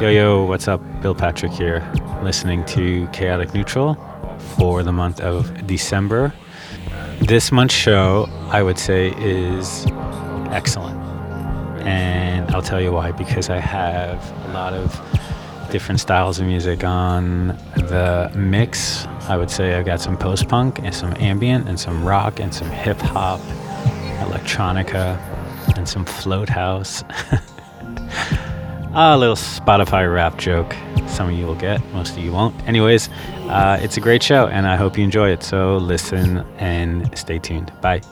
Yo, yo, what's up? Bill Patrick here, listening to Chaotic Neutral for the month of December. This month's show, I would say, is excellent. And I'll tell you why because I have a lot of different styles of music on the mix. I would say I've got some post punk and some ambient and some rock and some hip hop, electronica, and some float house. a little Spotify rap joke. Some of you will get, most of you won't. Anyways, uh, it's a great show, and I hope you enjoy it. So listen and stay tuned. Bye.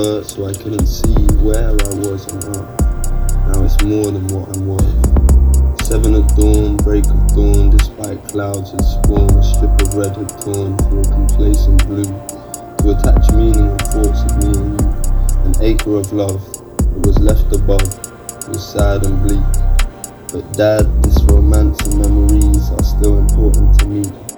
So I couldn't see where I was earth. Now it's more than what I'm worth. Seven at dawn, break of dawn, despite clouds had spawn, a strip of red had torn for a complacent blue, to attach meaning and thoughts of me and you. An acre of love that was left above was sad and bleak. But dad, this romance and memories are still important to me.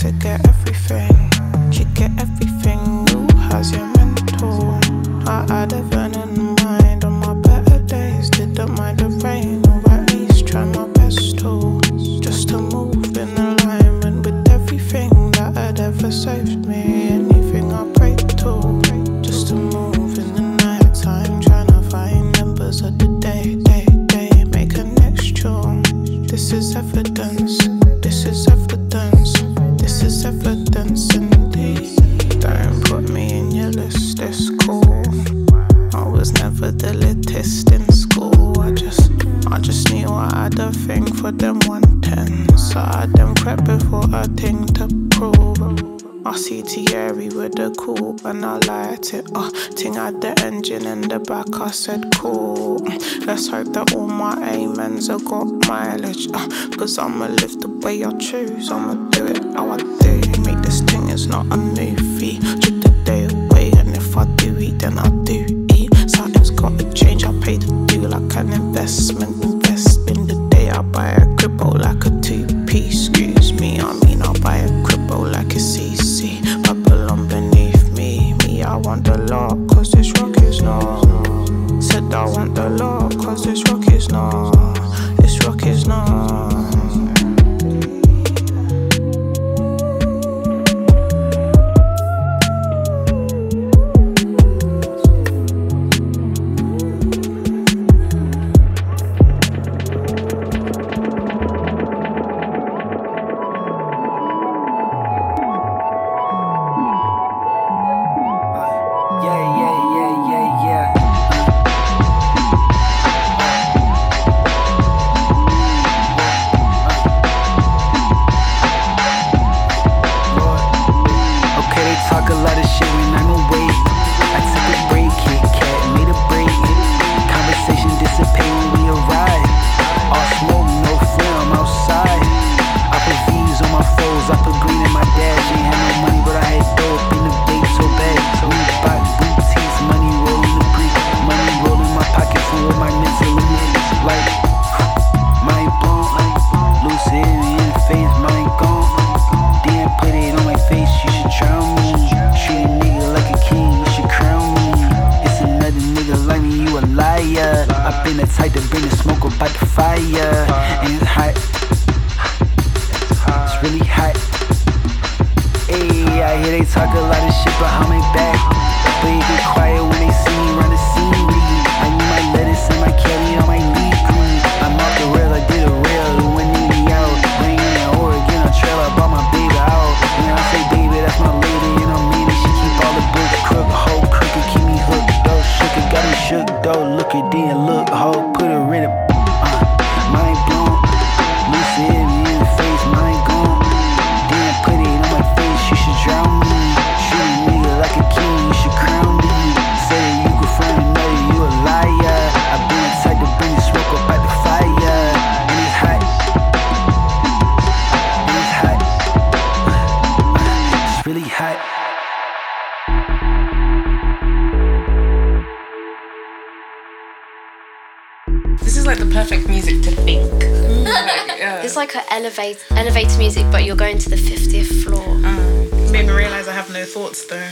took her Cause I'ma live the way I choose. I'ma elevate, elevator music, but you're going to the 50th floor. Uh, made me realize I have no thoughts though.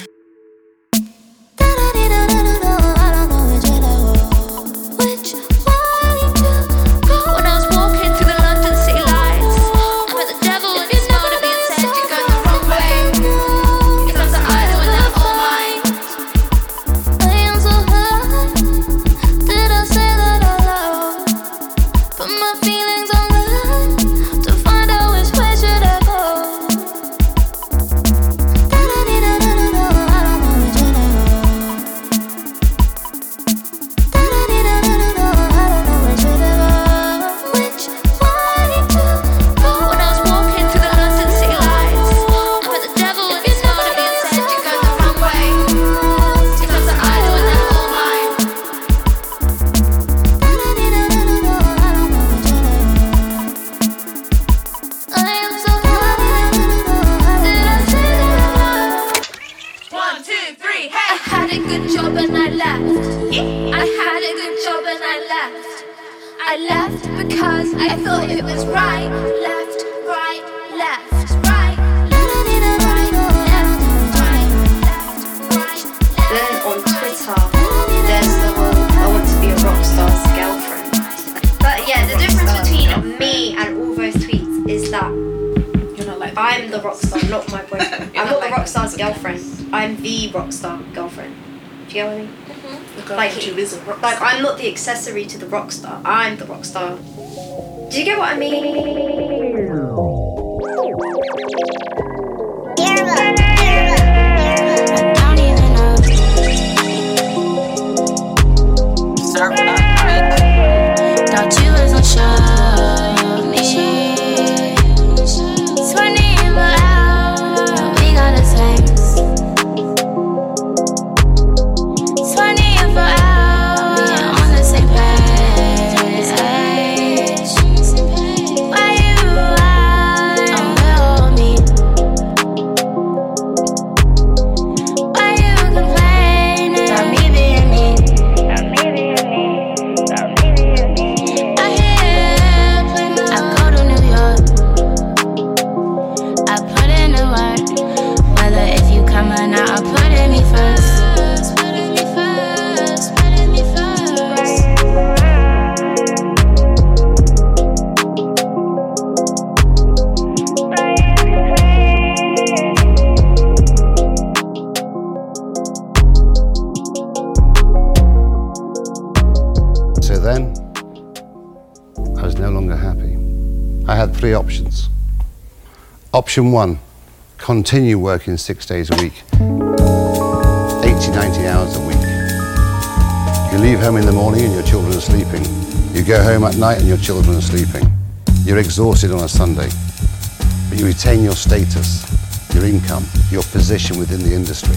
Accessory to the rock star. I'm the rock star. Do you get what I mean? Option one, continue working six days a week, 80, 90 hours a week. You leave home in the morning and your children are sleeping. You go home at night and your children are sleeping. You're exhausted on a Sunday, but you retain your status, your income, your position within the industry.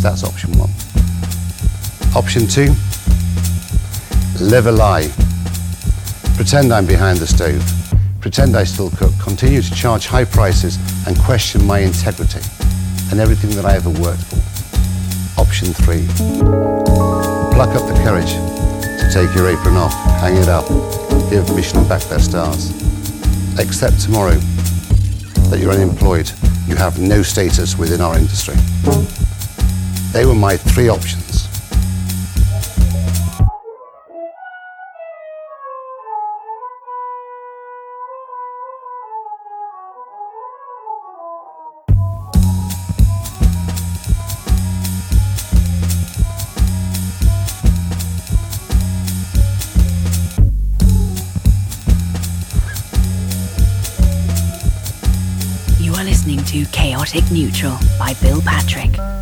That's option one. Option two, live a lie. Pretend I'm behind the stove pretend I still cook, continue to charge high prices and question my integrity and everything that I ever worked for. Option three, pluck up the courage to take your apron off, hang it up, give Michelin back their stars. Accept tomorrow that you're unemployed, you have no status within our industry. They were my three options. Neutral by Bill Patrick.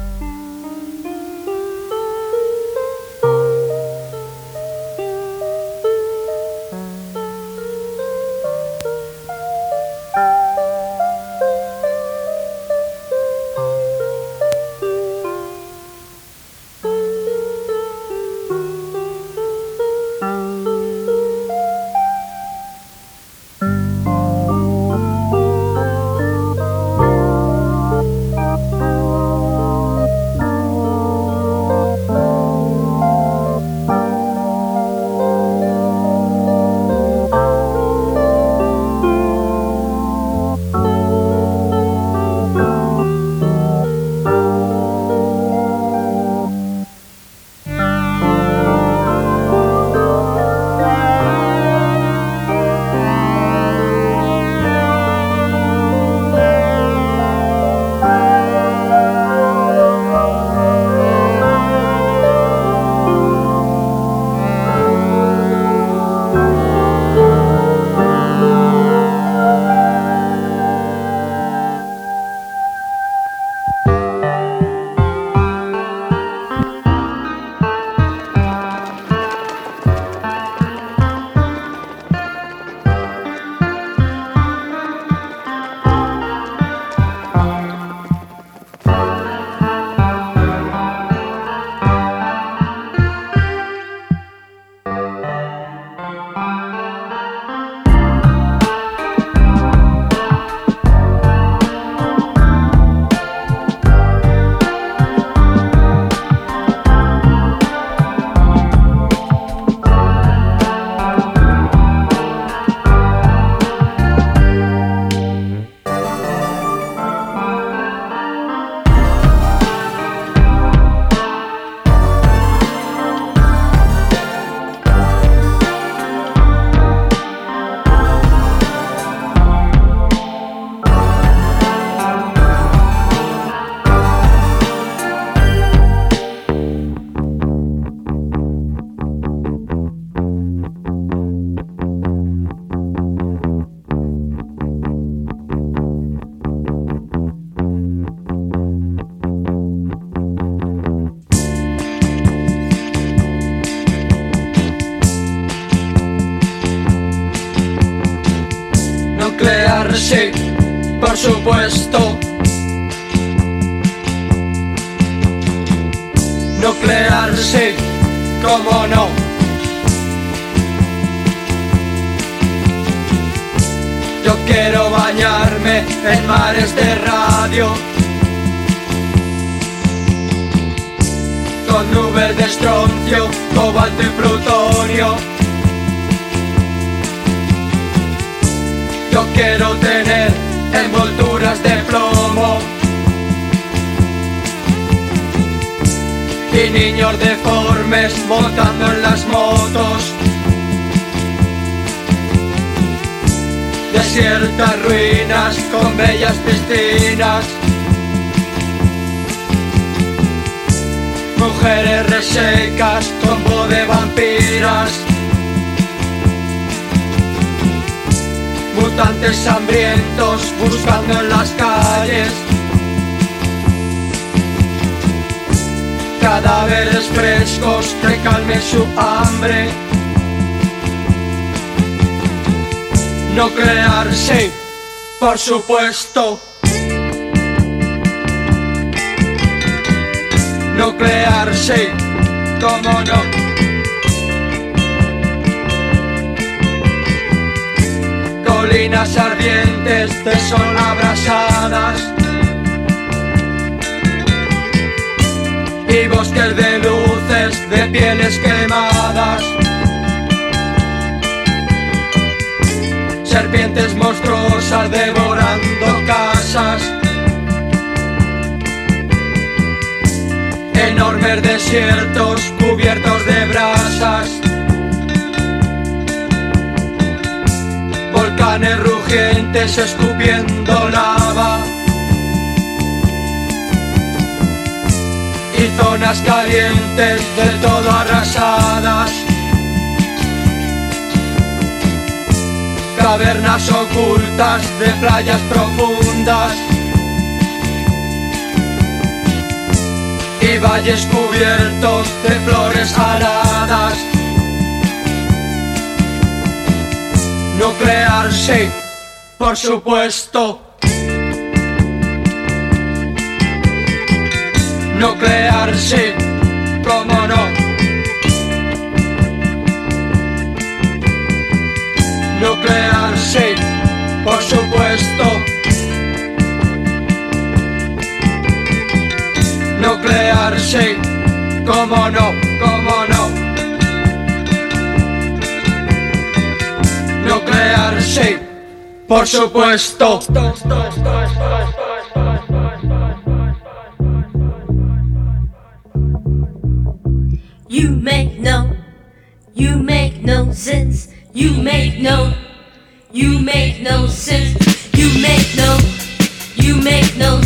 Supuesto. Nuclear sí, cómo no. Yo quiero bañarme en mares de radio. Con nubes de estroncio, cobalto y plutonio. Yo quiero tener envolturas de plomo. Y niños deformes montando en las motos. Desiertas ruinas con bellas piscinas. Mujeres resecas con voz de vampiras. Mutantes hambrientos buscando en las calles. Cadáveres frescos que calmen su hambre. Nuclear, sí, por supuesto. Nuclear, sí, cómo no. Colinas ardientes de sol abrasadas. Y bosques de luces de pieles quemadas. serpientes monstruosas devorando casas. Enormes desiertos cubiertos de brasas. Volcanes rugientes escupiendo lava. Y zonas calientes del todo arrasadas. cavernas ocultas de playas profundas y valles cubiertos de flores aladas. Nuclear, sí, por supuesto. Nuclear, sí, cómo no. Nuclear, sí, por supuesto. Nuclear, sí, cómo no, cómo no. Nuclear, sí, por supuesto. You make no, you make no sense. You make no, you make no sense. You make no, you make no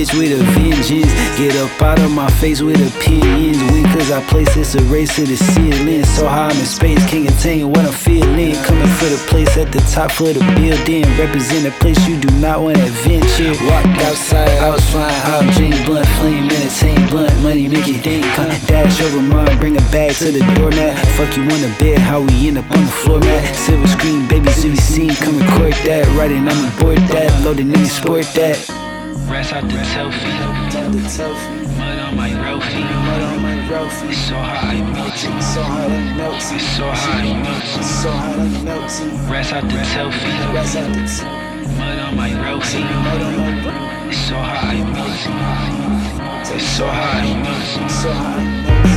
bitch with a vengeance. Get up out of my face with opinions. Win cause I place this a race to the ceiling. So high I'm in space, can't contain what I'm feeling. Coming for the place at the top for the building. Represent a place you do not want to venture. Walk outside, I was flying high, drink blunt, flame, entertain blunt, money make it dang. Come dash over mine, bring a bag to the doormat. Fuck you on the bed, how we end up on the floor mat. Silver screen, baby, to be seen, come record that. Writing, I'm aboard that, loading in sport that. Rest out the selfie. Mud on my Rofi. It's so hot it melts. It's so hot it melts. It's so hot it melts. So hot it melts. Rest out the selfie. Mud on my Rofi. It's so hot it melts. It's so hot it melts. It's so hot it melts.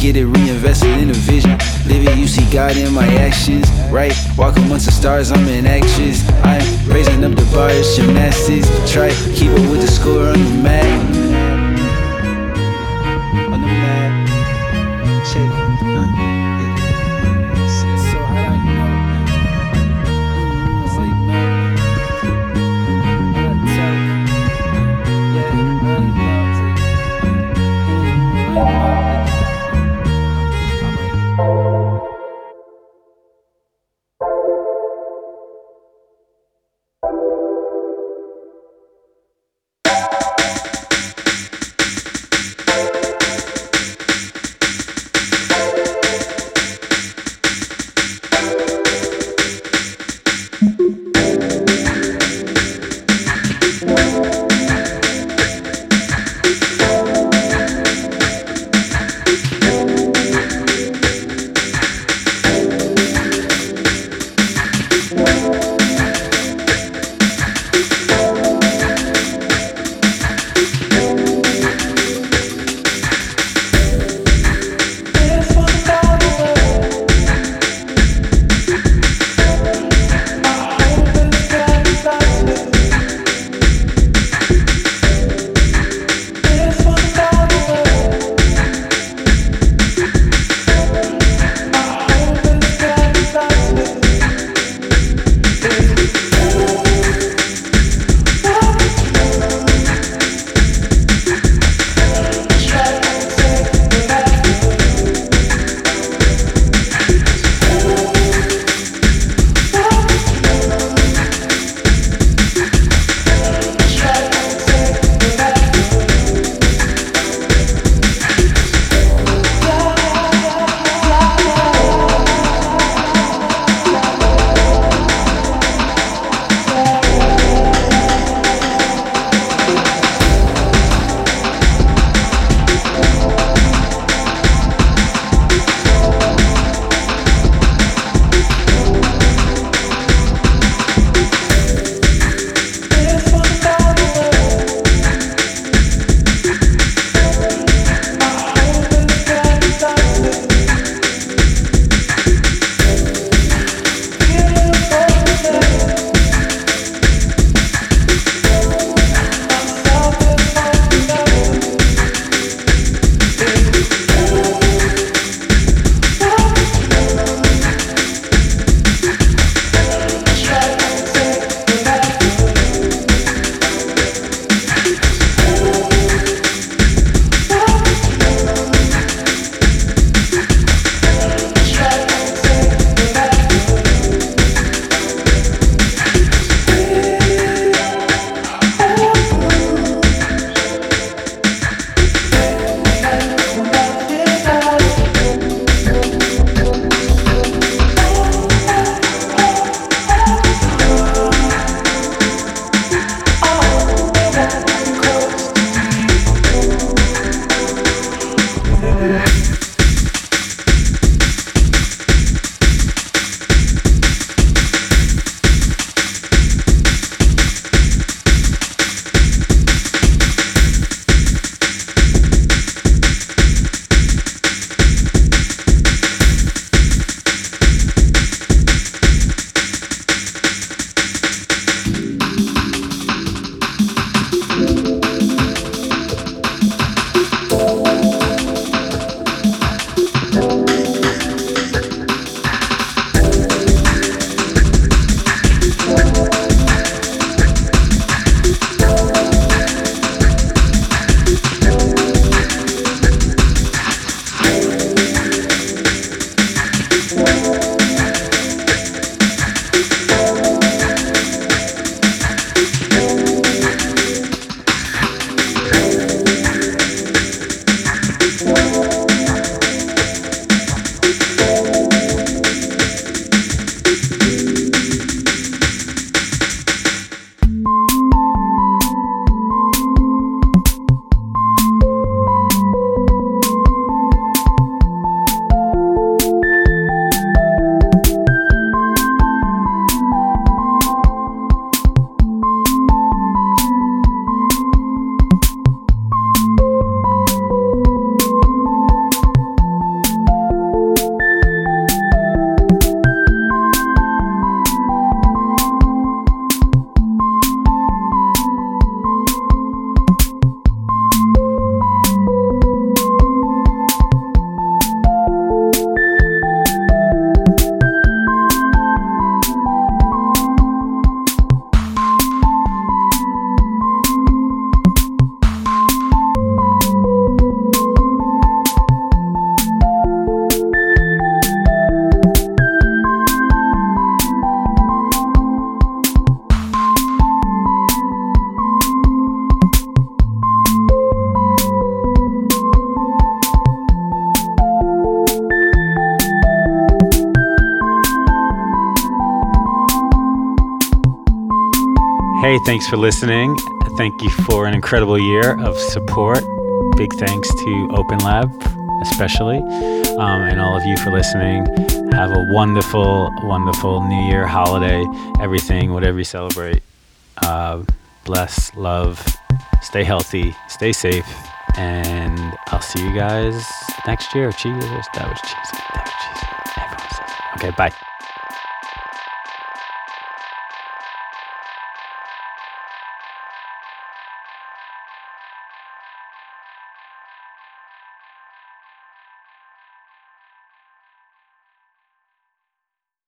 Get it reinvested in a vision. Living, you see God in my actions, right? Walk amongst the stars, I'm in actions. I'm raising up the bar, it's gymnastics. Try keep up with the score on the mat. Thanks for listening. Thank you for an incredible year of support. Big thanks to Open Lab, especially, um, and all of you for listening. Have a wonderful, wonderful New Year holiday, everything, whatever you celebrate. Uh, bless, love, stay healthy, stay safe, and I'll see you guys next year. Cheers. That was cheesy. That was cheesy. Everyone says. Okay, bye.